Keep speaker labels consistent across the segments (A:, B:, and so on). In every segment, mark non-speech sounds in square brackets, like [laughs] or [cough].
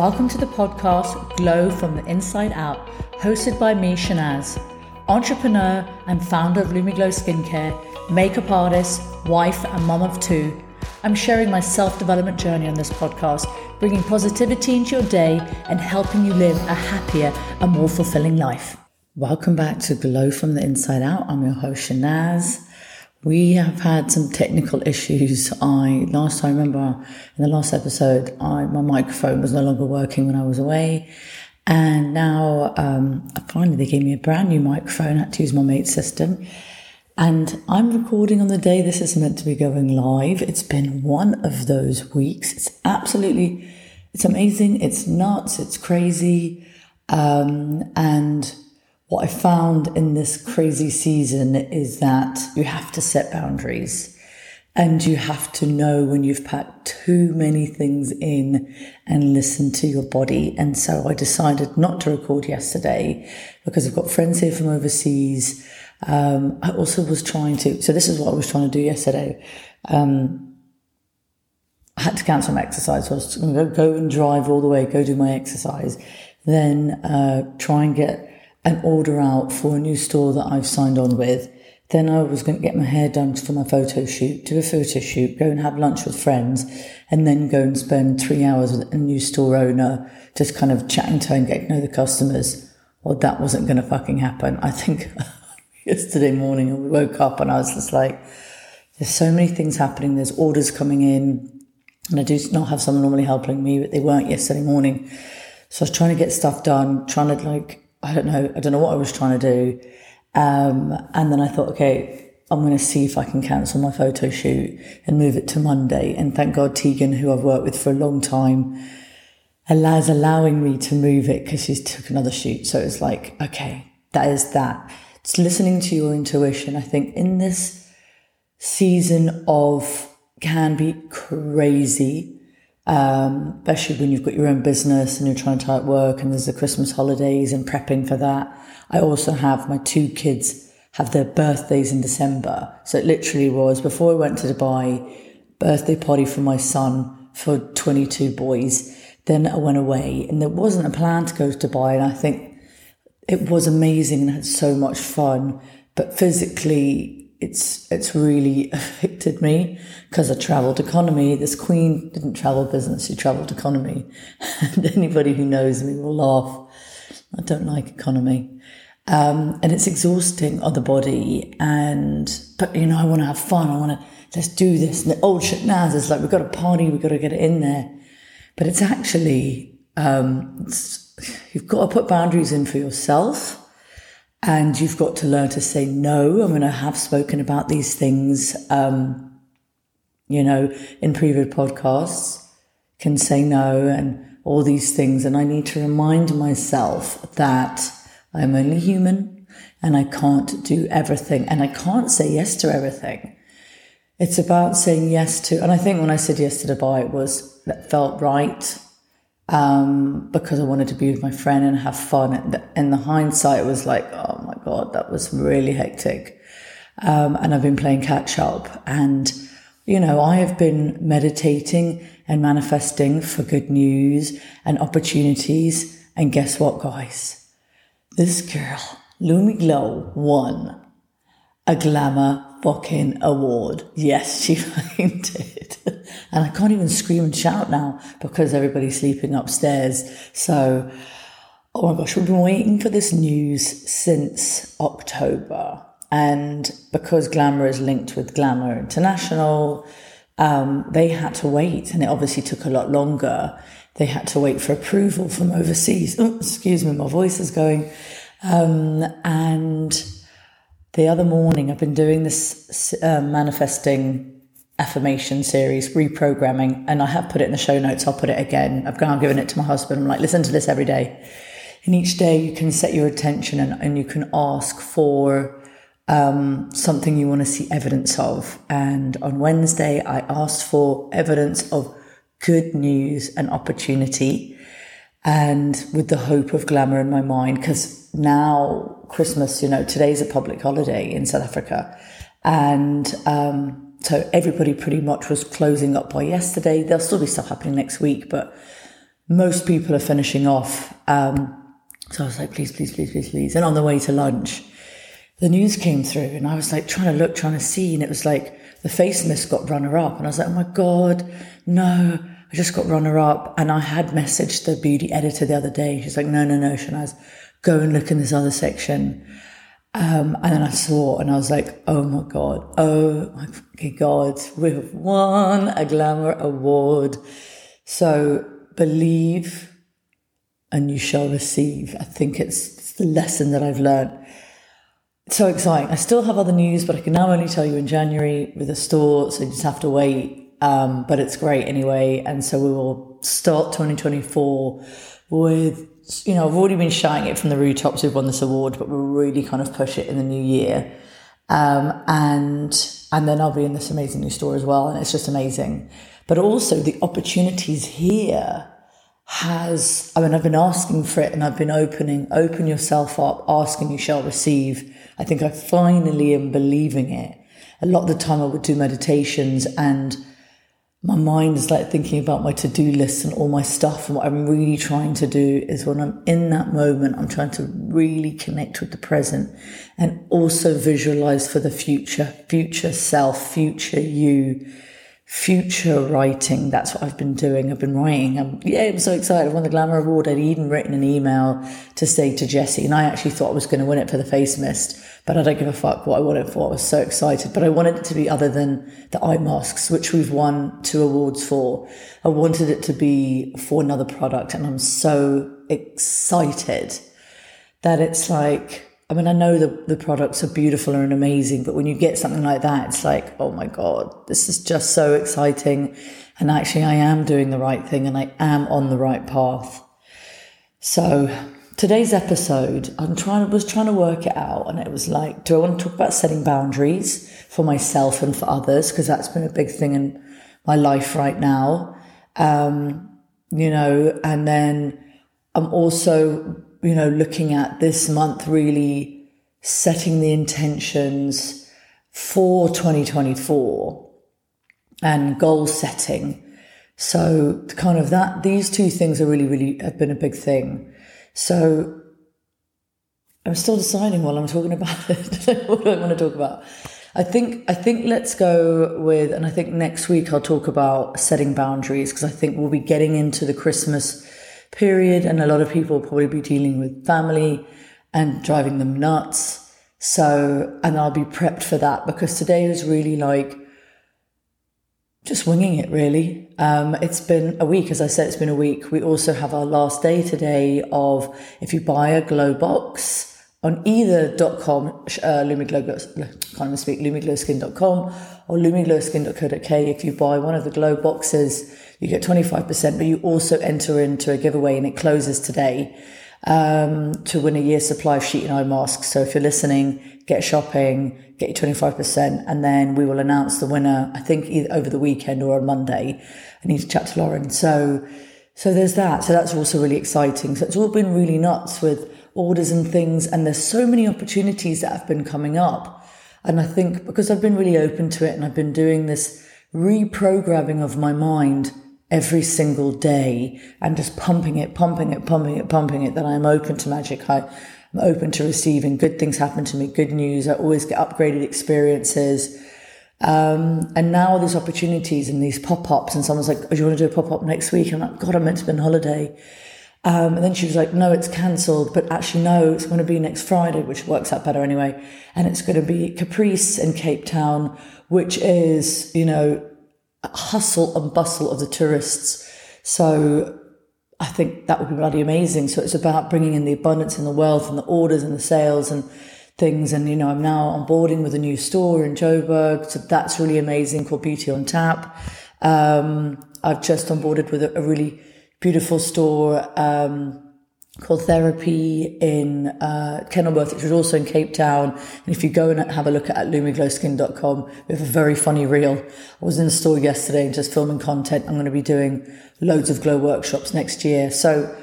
A: Welcome to the podcast Glow from the Inside Out, hosted by me, Shahnaz, entrepreneur and founder of Lumi Glo Skincare, makeup artist, wife, and mom of two. I'm sharing my self development journey on this podcast, bringing positivity into your day and helping you live a happier and more fulfilling life. Welcome back to Glow from the Inside Out. I'm your host, Shahnaz. We have had some technical issues. I last I remember in the last episode, I, my microphone was no longer working when I was away, and now um, finally they gave me a brand new microphone. I had to use my mate's system, and I'm recording on the day this is meant to be going live. It's been one of those weeks. It's absolutely, it's amazing. It's nuts. It's crazy, um, and what I found in this crazy season is that you have to set boundaries and you have to know when you've packed too many things in and listen to your body. And so I decided not to record yesterday because I've got friends here from overseas. Um, I also was trying to, so this is what I was trying to do yesterday. Um, I had to cancel my exercise. So I was going to go and drive all the way, go do my exercise, then uh, try and get an order out for a new store that I've signed on with. Then I was going to get my hair done for my photo shoot, do a photo shoot, go and have lunch with friends, and then go and spend three hours with a new store owner, just kind of chatting to and getting to know the customers. Well, that wasn't going to fucking happen. I think [laughs] yesterday morning we woke up and I was just like, there's so many things happening. There's orders coming in. And I do not have someone normally helping me, but they weren't yesterday morning. So I was trying to get stuff done, trying to like I don't know, I don't know what I was trying to do. Um, and then I thought, okay, I'm going to see if I can cancel my photo shoot and move it to Monday. And thank God Tegan, who I've worked with for a long time, allows allowing me to move it because she's took another shoot. So it's like, okay, that is that. It's listening to your intuition. I think in this season of can be crazy um, especially when you've got your own business and you're trying to type work and there's the Christmas holidays and prepping for that. I also have my two kids have their birthdays in December. So it literally was before I went to Dubai, birthday party for my son for 22 boys. Then I went away and there wasn't a plan to go to Dubai. And I think it was amazing and had so much fun, but physically it's it's really [laughs] affected me because I travelled economy. This queen didn't travel business; she travelled economy. [laughs] And anybody who knows me will laugh. I don't like economy, um, and it's exhausting on the body. And but you know, I want to have fun. I want to let's do this. And the old shit now is like we've got to party. We've got to get it in there. But it's actually um, it's, you've got to put boundaries in for yourself and you've got to learn to say no. I mean, I have spoken about these things, um, you know, in previous podcasts, can say no and all these things. And I need to remind myself that I'm only human and I can't do everything and I can't say yes to everything. It's about saying yes to, and I think when I said yes to Dubai, it was that felt right um, because I wanted to be with my friend and have fun. And in the hindsight, was like, oh my God, that was really hectic. Um, and I've been playing catch up. And, you know, I have been meditating and manifesting for good news and opportunities. And guess what, guys? This girl, Lumi Glo, won a glamour fucking award. Yes, [laughs] she did. And I can't even scream and shout now because everybody's sleeping upstairs. So, oh my gosh, we've been waiting for this news since October. And because Glamour is linked with Glamour International, um, they had to wait. And it obviously took a lot longer. They had to wait for approval from overseas. [laughs] Oh, excuse me, my voice is going. Um, and the other morning, I've been doing this uh, manifesting affirmation series, reprogramming, and I have put it in the show notes. I'll put it again. I've gone, given it to my husband. I'm like, listen to this every day. And each day you can set your attention and, and you can ask for um, something you want to see evidence of. And on Wednesday, I asked for evidence of good news and opportunity and with the hope of glamour in my mind because now Christmas, you know, today's a public holiday in South Africa. And um, so everybody pretty much was closing up by yesterday. There'll still be stuff happening next week, but most people are finishing off. Um, so I was like, please, please, please, please, please. And on the way to lunch, the news came through and I was like trying to look, trying to see. And it was like the face mist got runner up. And I was like, oh my God, no, I just got runner up. And I had messaged the beauty editor the other day. She's like, no, no, no, Shahnaz, go and look in this other section. Um, and then I saw and I was like, oh my God, oh my God, we've won a Glamour Award. So believe and you shall receive. I think it's, it's the lesson that I've learned. It's so exciting. I still have other news, but I can now only tell you in January with a store. So you just have to wait. Um, but it's great anyway. And so we will start 2024 with you know, I've already been shouting it from the rooftops. We've won this award, but we'll really kind of push it in the new year. Um, and and then I'll be in this amazing new store as well, and it's just amazing. But also the opportunities here has. I mean, I've been asking for it, and I've been opening. Open yourself up, asking you shall receive. I think I finally am believing it. A lot of the time, I would do meditations and my mind is like thinking about my to-do list and all my stuff and what i'm really trying to do is when i'm in that moment i'm trying to really connect with the present and also visualize for the future future self future you future writing. That's what I've been doing. I've been writing. I'm, yeah, I'm so excited. I won the Glamour Award. I'd even written an email to say to Jesse, and I actually thought I was going to win it for the face mist, but I don't give a fuck what I won it for. I was so excited, but I wanted it to be other than the eye masks, which we've won two awards for. I wanted it to be for another product, and I'm so excited that it's like, I mean, I know the, the products are beautiful and amazing, but when you get something like that, it's like, oh my God, this is just so exciting. And actually, I am doing the right thing and I am on the right path. So today's episode, I'm trying, was trying to work it out. And it was like, do I want to talk about setting boundaries for myself and for others? Because that's been a big thing in my life right now. Um, you know, and then I'm also you know, looking at this month, really setting the intentions for 2024 and goal setting. So kind of that, these two things are really, really have been a big thing. So I'm still deciding while I'm talking about [laughs] it. what do I want to talk about? I think I think let's go with, and I think next week I'll talk about setting boundaries because I think we'll be getting into the Christmas period, and a lot of people will probably be dealing with family and driving them nuts. So, and I'll be prepped for that because today is really like just winging it, really. Um, it's been a week, as I said, it's been a week. We also have our last day today of if you buy a glow box on either dot .com, uh, Lumi Glo, can't even speak, lumigloskin.com or lumigloskin.co.uk. If you buy one of the glow boxes, you get 25%, but you also enter into a giveaway and it closes today um, to win a year's supply of sheet and eye masks. So if you're listening, get shopping, get your 25%, and then we will announce the winner, I think either over the weekend or on Monday. I need to chat to Lauren. So, so there's that. So that's also really exciting. So it's all been really nuts with orders and things. And there's so many opportunities that have been coming up. And I think because I've been really open to it and I've been doing this reprogramming of my mind every single day and just pumping it, pumping it, pumping it, pumping it, that I'm open to magic. I, I'm open to receiving good things happen to me, good news. I always get upgraded experiences. Um, and now there's opportunities and these pop ups, and someone's like, oh, Do you want to do a pop up next week? I'm like, God, I'm meant to be on holiday. Um, and then she was like, No, it's cancelled, but actually, no, it's going to be next Friday, which works out better anyway. And it's going to be Caprice in Cape Town, which is, you know, hustle and bustle of the tourists. So I think that would be bloody amazing. So it's about bringing in the abundance and the wealth and the orders and the sales and things. And, you know, I'm now onboarding with a new store in Joburg. So that's really amazing called Beauty on Tap. Um, I've just onboarded with a, a really beautiful store, um, called Therapy in uh, Kenilworth, which was also in Cape Town. And if you go and have a look at, at lumigloskin.com, we have a very funny reel. I was in the store yesterday just filming content. I'm going to be doing loads of glow workshops next year. So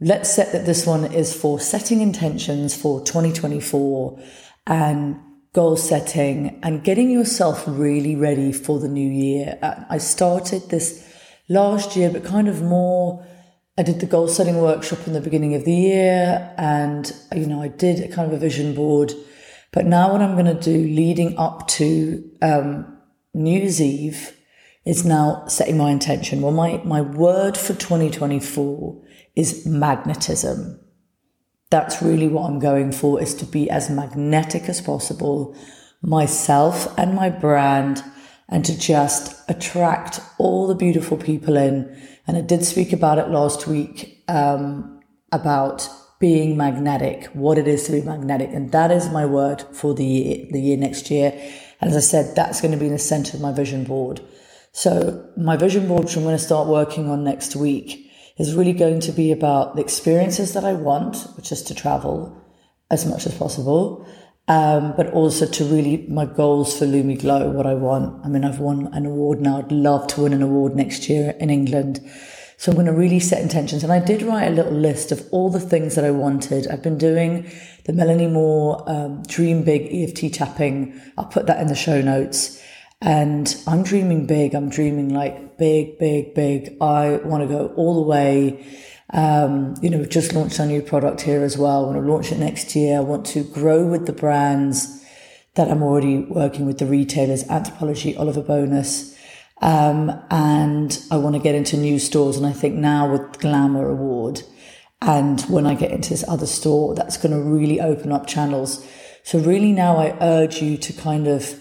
A: let's set that this one is for setting intentions for 2024 and goal setting and getting yourself really ready for the new year. Uh, I started this last year, but kind of more I did the goal setting workshop in the beginning of the year, and you know I did a kind of a vision board. But now, what I'm going to do leading up to um, New Year's Eve is now setting my intention. Well, my my word for 2024 is magnetism. That's really what I'm going for: is to be as magnetic as possible, myself and my brand, and to just attract all the beautiful people in and I did speak about it last week um, about being magnetic, what it is to be magnetic. And that is my word for the year, the year next year. As I said, that's going to be in the center of my vision board. So my vision board, which I'm going to start working on next week, is really going to be about the experiences that I want, which is to travel as much as possible, um, but also to really my goals for Lumi Glo, what I want. I mean, I've won an award now. I'd love to win an award next year in England. So I'm going to really set intentions. And I did write a little list of all the things that I wanted. I've been doing the Melanie Moore um, Dream Big EFT tapping. I'll put that in the show notes. And I'm dreaming big. I'm dreaming like big, big, big. I want to go all the way. Um, you know, we've just launched our new product here as well. I want to launch it next year. I want to grow with the brands that I'm already working with the retailers, Anthropologie, Oliver Bonas. Um, and I want to get into new stores. And I think now with Glamour Award and when I get into this other store, that's going to really open up channels. So really now I urge you to kind of,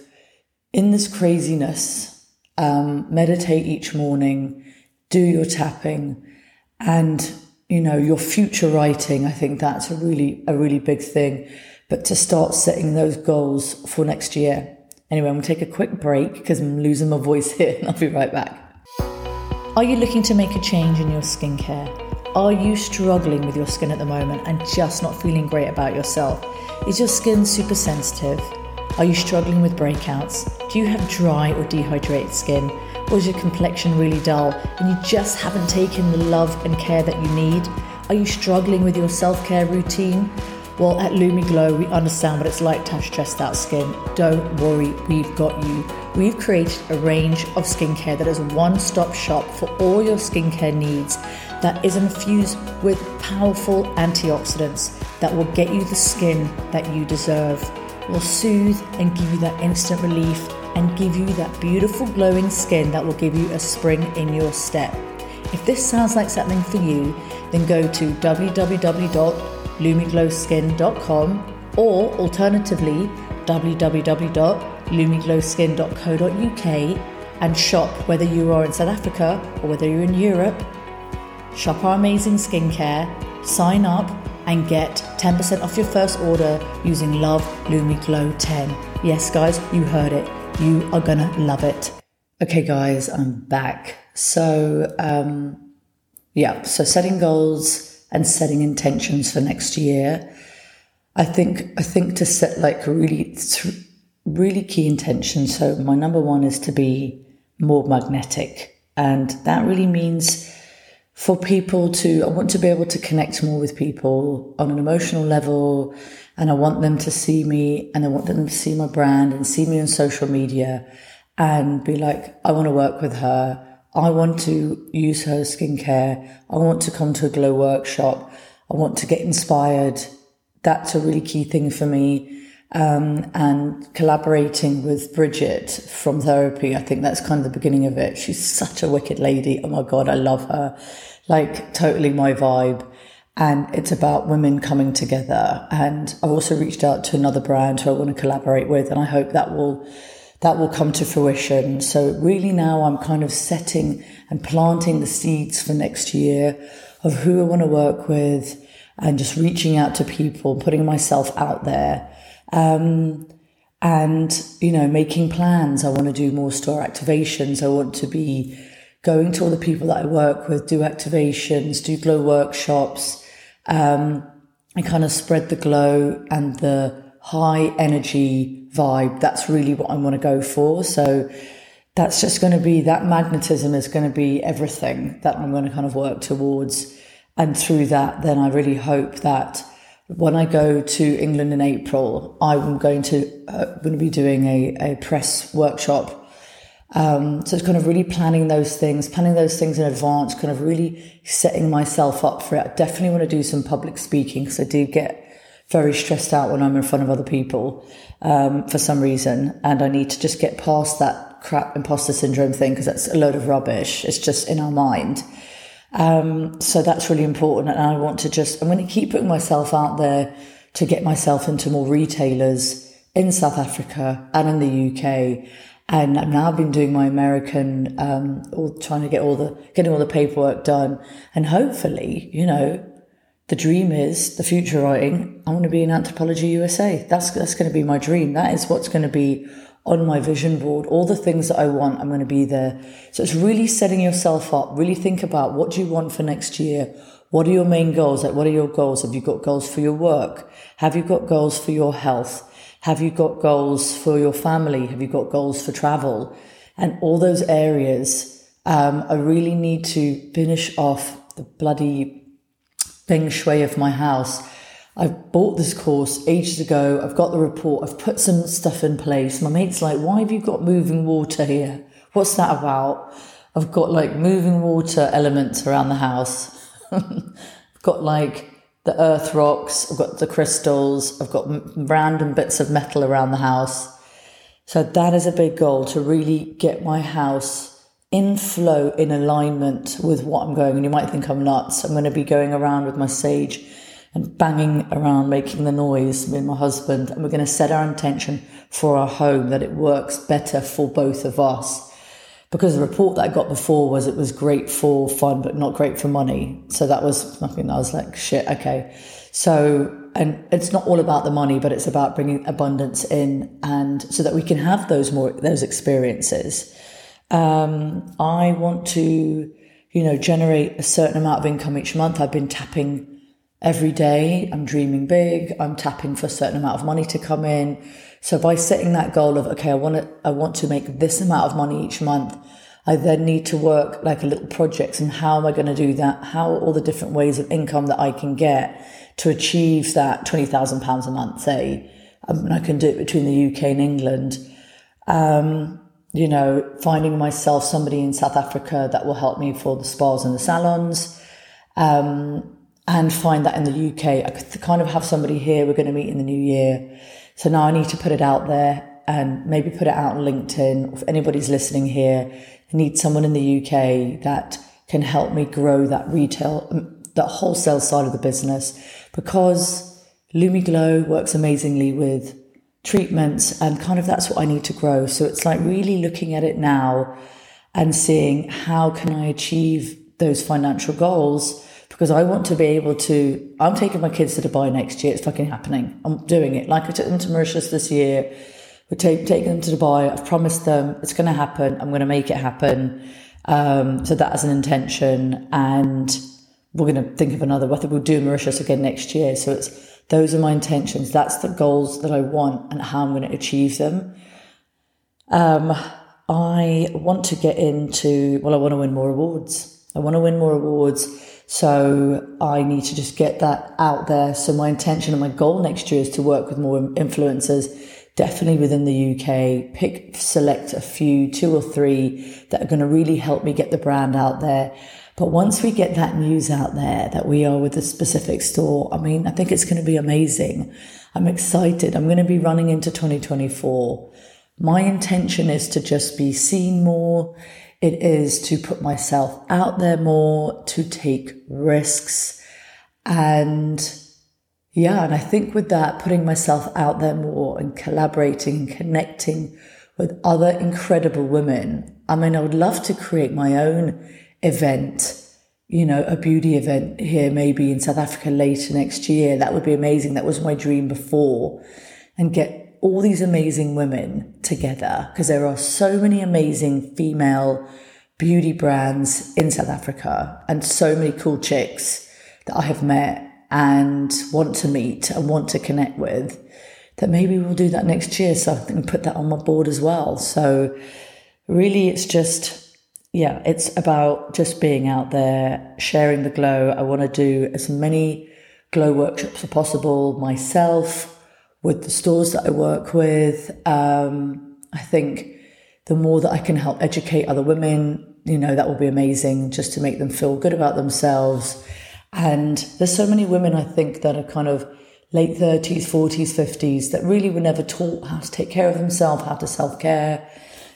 A: in this craziness, um, meditate each morning, do your tapping, and you know your future writing i think that's a really a really big thing. But to start setting those goals for next year. Anyway i'm going to take a quick break because i'm losing my voice [laughs] here and i'll be right back. Are you looking to make a change in your skincare? Are you struggling with your skin at the moment and just not feeling great about yourself? Is your skin super sensitive? Are you struggling with breakouts? Do you have dry or dehydrated skin or is your complexion really dull and you just haven't taken the love and care that you need? Are you struggling with your self care routine? Well, at Lumi Glo, we understand what it's like to have stressed out skin. Don't worry, we've got you. We've created a range of skincare that is a one stop shop for all your skincare needs that is infused with powerful antioxidants that will get you the skin that you deserve, will soothe and give you that instant relief and give you that beautiful glowing skin that will give you a spring in your step. If this sounds like something for you, then go to www.lumigloskin.com or alternatively www.lumigloskin.co.uk and shop whether you are in South Africa or whether you're in Europe. Shop our amazing skincare, sign up and get 10% off your first order using Love Lumi Glo 10. Yes, guys, you heard it you are gonna love it. Okay, guys, I'm back. So, um, yeah, so setting goals and setting intentions for next year. I think I think to set like really really key intentions. So my number one is to be more magnetic, and that really means for people to I want to be able to connect more with people on an emotional level and I want them to see me and I want them to see my brand and see me on social media and be like, I want to work with her. I want to use her skincare. I want to come to a glow workshop. I want to get inspired. That's a really key thing for me. Um, and collaborating with Bridget from therapy, I think that's kind of the beginning of it. She's such a wicked lady. Oh my God, I love her. Like totally my vibe and it's about women coming together. And I've also reached out to another brand who I want to collaborate with, and I hope that will that will come to fruition. So really now I'm kind of setting and planting the seeds for next year of who I want to work with and just reaching out to people, putting myself out there. Um, and, you know, making plans. I want to do more store activations. I want to be going to all the people that I work with, do activations, do glow workshops, um, and kind of spread the glow and the high energy vibe. That's really what I want to go for. So that's just going to be that magnetism is going to be everything that I'm going to kind of work towards. And through that, then I really hope that when I go to England in April, I'm going to uh, going to be doing a, a press workshop Um, so it's kind of really planning those things, planning those things in advance, kind of really setting myself up for it. I definitely want to do some public speaking because I do get very stressed out when I'm in front of other people um, for some reason, and I need to just get past that crap imposter syndrome thing because that's a load of rubbish. It's just in our mind. Um, so that's really important, and I want to just I'm going to keep putting myself out there to get myself into more retailers in South Africa and in the UK. And I've now been doing my American, um, all trying to get all the, getting all the paperwork done. And hopefully, you know, the dream is the future writing. I want to be in Anthropologie USA. That's, that's going to be my dream. That is what's going to be on my vision board. All the things that I want, I'm going to be there. So it's really setting yourself up. Really think about what do you want for next year? What are your main goals? Like, what are your goals? Have you got goals for your work? Have you got goals for your health? Have you got goals for your family? Have you got goals for travel? And all those areas, um, I really need to finish off the bloody feng shui of my house. I bought this course ages ago. I've got the report. I've put some stuff in place. My mate's like, why have you got moving water here? What's that about? I've got like moving water elements around the house. [laughs] I've got like the earth rocks, I've got the crystals, I've got random bits of metal around the house. So that is a big goal to really get my house in flow, in alignment with what I'm going. And you might think I'm nuts. I'm going to be going around with my sage and banging around, making the noise, me and my husband. And we're going to set our intention for our home that it works better for both of us because the report that I got before was it was great for fun, but not great for money. So that was something I was like, shit, okay. So, and it's not all about the money, but it's about bringing abundance in and so that we can have those more, those experiences. Um, I want to, you know, generate a certain amount of income each month. I've been tapping every day. I'm dreaming big. I'm tapping for a certain amount of money to come in. So by setting that goal of, okay, I want to, I want to make this amount of money each month. I then need to work like a little projects and how am I going to do that? How all the different ways of income that I can get to achieve that £20,000 a month, say, and I can do it between the UK and England. Um, you know, finding myself somebody in South Africa that will help me for the spas and the salons. Um, and find that in the UK. I could kind of have somebody here. We're going to meet in the new year. So now I need to put it out there and maybe put it out on LinkedIn. If anybody's listening here, I need someone in the UK that can help me grow that retail, that wholesale side of the business because Lumi Glo works amazingly with treatments and kind of that's what I need to grow. So it's like really looking at it now and seeing how can I achieve those financial goals because I want to be able to. I'm taking my kids to Dubai next year. It's fucking happening. I'm doing it. Like I took them to Mauritius this year. We're take, taking them to Dubai. I've promised them it's going to happen. I'm going to make it happen. Um, so that as an intention, and we're going to think of another. Whether we'll do Mauritius again next year. So it's those are my intentions. That's the goals that I want and how I'm going to achieve them. Um, I want to get into. Well, I want to win more awards. I want to win more awards so I need to just get that out there. So my intention and my goal next year is to work with more influencers, definitely within the UK, pick, select a few, two or three that are going to really help me get the brand out there. But once we get that news out there that we are with a specific store, I mean, I think it's going to be amazing. I'm excited. I'm going to be running into 2024. My intention is to just be seen more it is to put myself out there more, to take risks. And yeah, and I think with that, putting myself out there more and collaborating and connecting with other incredible women. I mean, I would love to create my own event, you know, a beauty event here, maybe in South Africa later next year. That would be amazing. That was my dream before. And get all these amazing women together because there are so many amazing female beauty brands in South Africa and so many cool chicks that I have met and want to meet and want to connect with that maybe we'll do that next year. So I think put that on my board as well. So really it's just, yeah, it's about just being out there, sharing the glow. I want to do as many glow workshops as possible myself with the stores that I work with. Um, I think the more that I can help educate other women, you know, that will be amazing just to make them feel good about themselves. And there's so many women I think that are kind of late 30s, 40s, 50s that really were never taught how to take care of themselves, how to self care.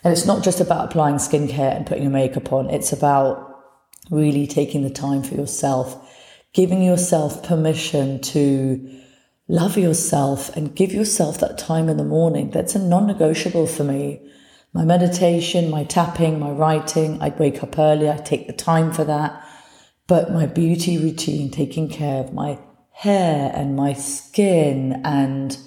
A: And it's not just about applying skincare and putting your makeup on, it's about really taking the time for yourself, giving yourself permission to love yourself and give yourself that time in the morning. That's a non negotiable for me. My meditation, my tapping, my writing, I'd wake up early, I take the time for that. But my beauty routine, taking care of my hair and my skin and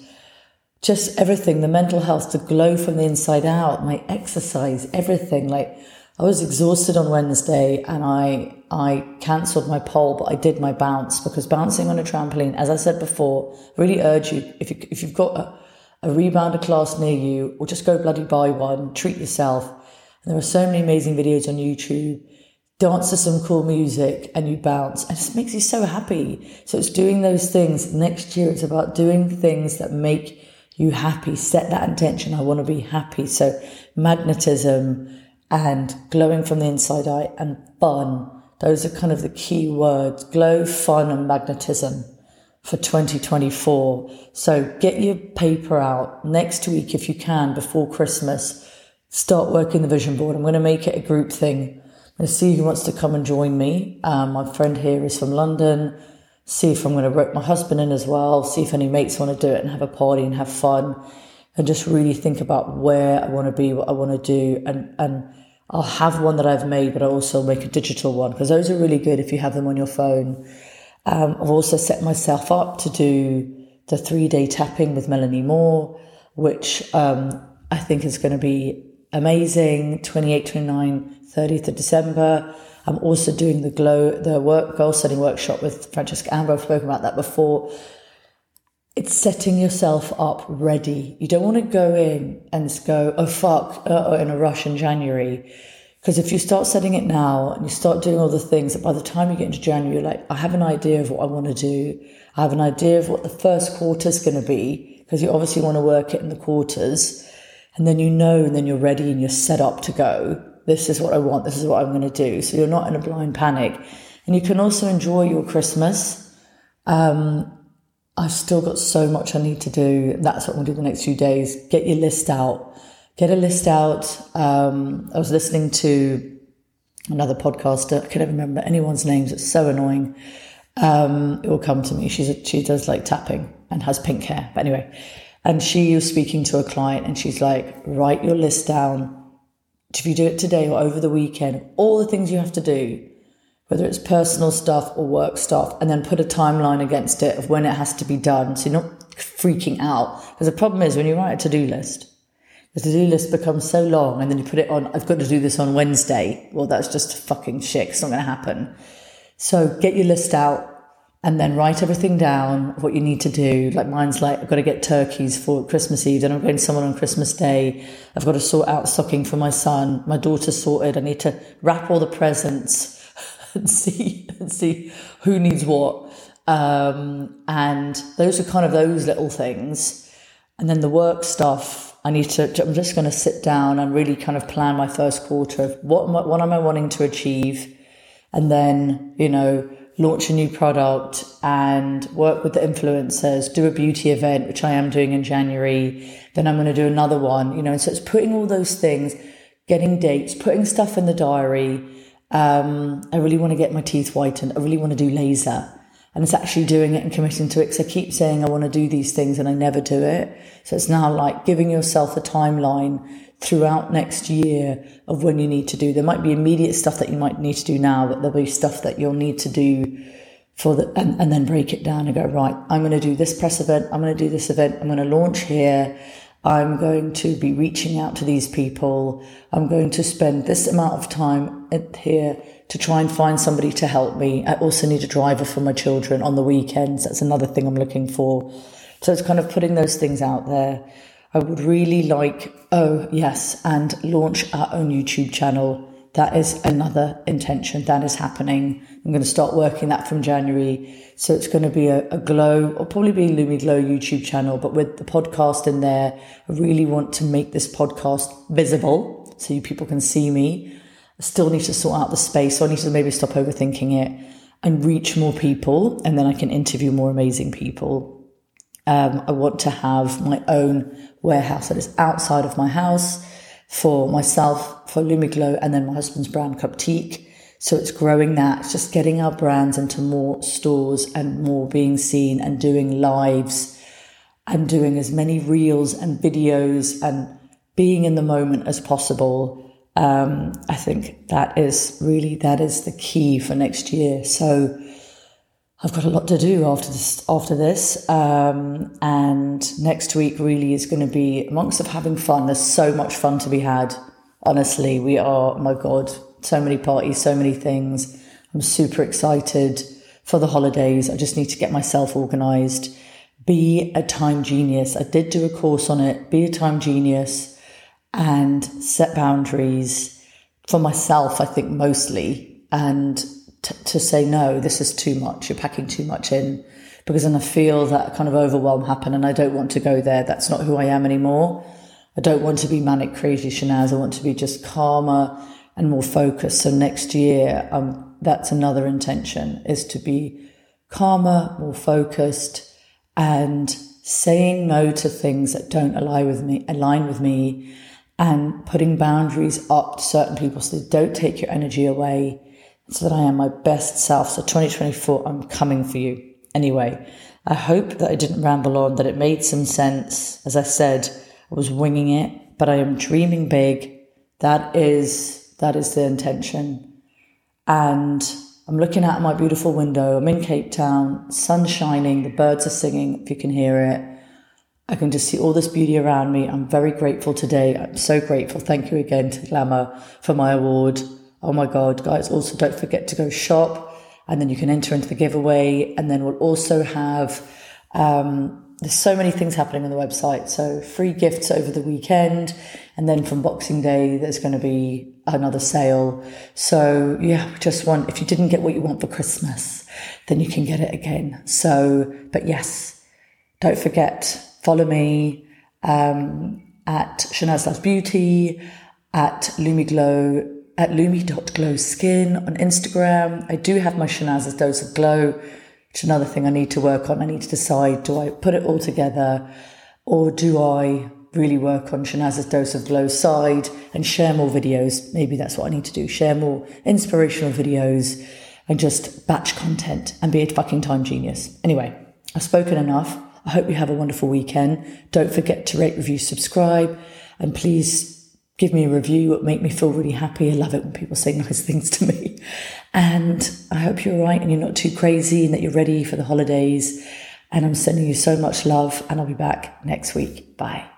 A: just everything, the mental health, the glow from the inside out, my exercise, everything. Like I was exhausted on Wednesday and I I cancelled my pole, but I did my bounce because bouncing on a trampoline, as I said before, really urge you if you if you've got a, a rebounder class near you, or just go bloody buy one, treat yourself. And there are so many amazing videos on YouTube dance to some cool music and you bounce and it just makes you so happy. So it's doing those things. Next year, it's about doing things that make you happy. Set that intention. I want to be happy. So magnetism and glowing from the inside out and fun. Those are kind of the key words. Glow, fun and magnetism for 2024. So get your paper out next week if you can before Christmas. Start working the vision board. I'm going to make it a group thing going to see who wants to come and join me. Um, my friend here is from London. See if I'm going to rope my husband in as well. See if any mates want to do it and have a party and have fun, and just really think about where I want to be, what I want to do, and and I'll have one that I've made, but I also make a digital one because those are really good if you have them on your phone. Um, I've also set myself up to do the three day tapping with Melanie Moore, which um, I think is going to be amazing. 28, 29 30th of December. I'm also doing the glow, the work goal setting workshop with Francesca Amber. I've spoken about that before. It's setting yourself up ready. You don't want to go in and go, oh fuck, uh, in a rush in January. Because if you start setting it now and you start doing all the things that by the time you get into January, you're like, I have an idea of what I want to do. I have an idea of what the first quarter is going to be because you obviously want to work it in the quarters. And then you know, and then you're ready and you're set up to go this is what I want, this is what I'm going to do. So you're not in a blind panic. And you can also enjoy your Christmas. Um, I've still got so much I need to do. That's what I'm going to do the next few days. Get your list out. Get a list out. Um, I was listening to another podcaster. I can't remember anyone's names. It's so annoying. Um, it will come to me. She's a, she does like tapping and has pink hair. But anyway, and she was speaking to a client and she's like, write your list down if you do it today or over the weekend, all the things you have to do, whether it's personal stuff or work stuff, and then put a timeline against it of when it has to be done. So you're not freaking out. Because the problem is when you write a to do list, the to do list becomes so long and then you put it on, I've got to do this on Wednesday. Well, that's just fucking shit. It's not going to happen. So get your list out, and then write everything down what you need to do. Like mine's like, I've got to get turkeys for Christmas Eve, then I'm going to someone on Christmas Day. I've got to sort out stocking for my son. My daughter's sorted. I need to wrap all the presents and [laughs] see, and see who needs what. Um, and those are kind of those little things. And then the work stuff, I need to, I'm just going to sit down and really kind of plan my first quarter of what, what am I wanting to achieve? And then, you know, launch a new product and work with the influencers, do a beauty event, which I am doing in January. Then I'm going to do another one, you know, and so it's putting all those things, getting dates, putting stuff in the diary. Um, I really want to get my teeth whitened. I really want to do laser. And it's actually doing it and committing to it because I keep saying I want to do these things and I never do it. So it's now like giving yourself a timeline throughout next year of when you need to do. There might be immediate stuff that you might need to do now, but there'll be stuff that you'll need to do for the, and, and then break it down and go, right, I'm going to do this press event. I'm going to do this event. I'm going to launch here. I'm going to be reaching out to these people. I'm going to spend this amount of time here to try and find somebody to help me. I also need a driver for my children on the weekends. That's another thing I'm looking for. So it's kind of putting those things out there. I would really like, oh, yes, and launch our own YouTube channel. That is another intention that is happening. I'm going to start working that from January. So it's going to be a, a glow, or probably be Lumi Glo YouTube channel, but with the podcast in there, I really want to make this podcast visible so you people can see me. I still need to sort out the space, so I need to maybe stop overthinking it and reach more people, and then I can interview more amazing people. Um, I want to have my own warehouse that is outside of my house for myself, for Lumi Glo, and then my husband's brand Cuptique. So it's growing that, it's just getting our brands into more stores and more being seen and doing lives and doing as many reels and videos and being in the moment as possible. Um, I think that is really that is the key for next year. So I've got a lot to do after this. After this, um, and next week really is going to be amongst of having fun. There's so much fun to be had. Honestly, we are. My God, so many parties, so many things. I'm super excited for the holidays. I just need to get myself organized. Be a time genius. I did do a course on it. Be a time genius and set boundaries for myself, I think mostly, and t- to say, no, this is too much. You're packing too much in because then I feel that kind of overwhelm happen and I don't want to go there. That's not who I am anymore. I don't want to be manic, crazy Shahnaz. I want to be just calmer and more focused. So next year, um, that's another intention is to be calmer, more focused and saying no to things that don't align with me, align with me and putting boundaries up to certain people so they don't take your energy away so that I am my best self. So 2024, I'm coming for you. Anyway, I hope that I didn't ramble on, that it made some sense. As I said, I was winging it, but I am dreaming big. That is, that is the intention. And I'm looking out my beautiful window. I'm in Cape Town, sun shining, the birds are singing, if you can hear it. I can just see all this beauty around me. I'm very grateful today. I'm so grateful. Thank you again to Glamour for my award. Oh my God, guys. Also, don't forget to go shop and then you can enter into the giveaway. And then we'll also have, um, there's so many things happening on the website. So free gifts over the weekend. And then from Boxing Day, there's going to be another sale. So yeah, just want, if you didn't get what you want for Christmas, then you can get it again. So, but yes, don't forget follow me um, at Shahnaz Loves Beauty, at Lumi Glo, at lumi.glo skin on Instagram. I do have my Shahnaz's Dose of Glow, which is another thing I need to work on. I need to decide do I put it all together or do I really work on Shahnaz's Dose of Glow side and share more videos? Maybe that's what I need to do share more inspirational videos and just batch content and be a fucking time genius. Anyway, I've spoken enough. I hope you have a wonderful weekend. Don't forget to rate, review, subscribe, and please give me a review. It make me feel really happy. I love it when people say nice things to me. [laughs] And I hope you're right and you're not too crazy and that you're ready for the holidays. And I'm sending you so much love and I'll be back next week. Bye.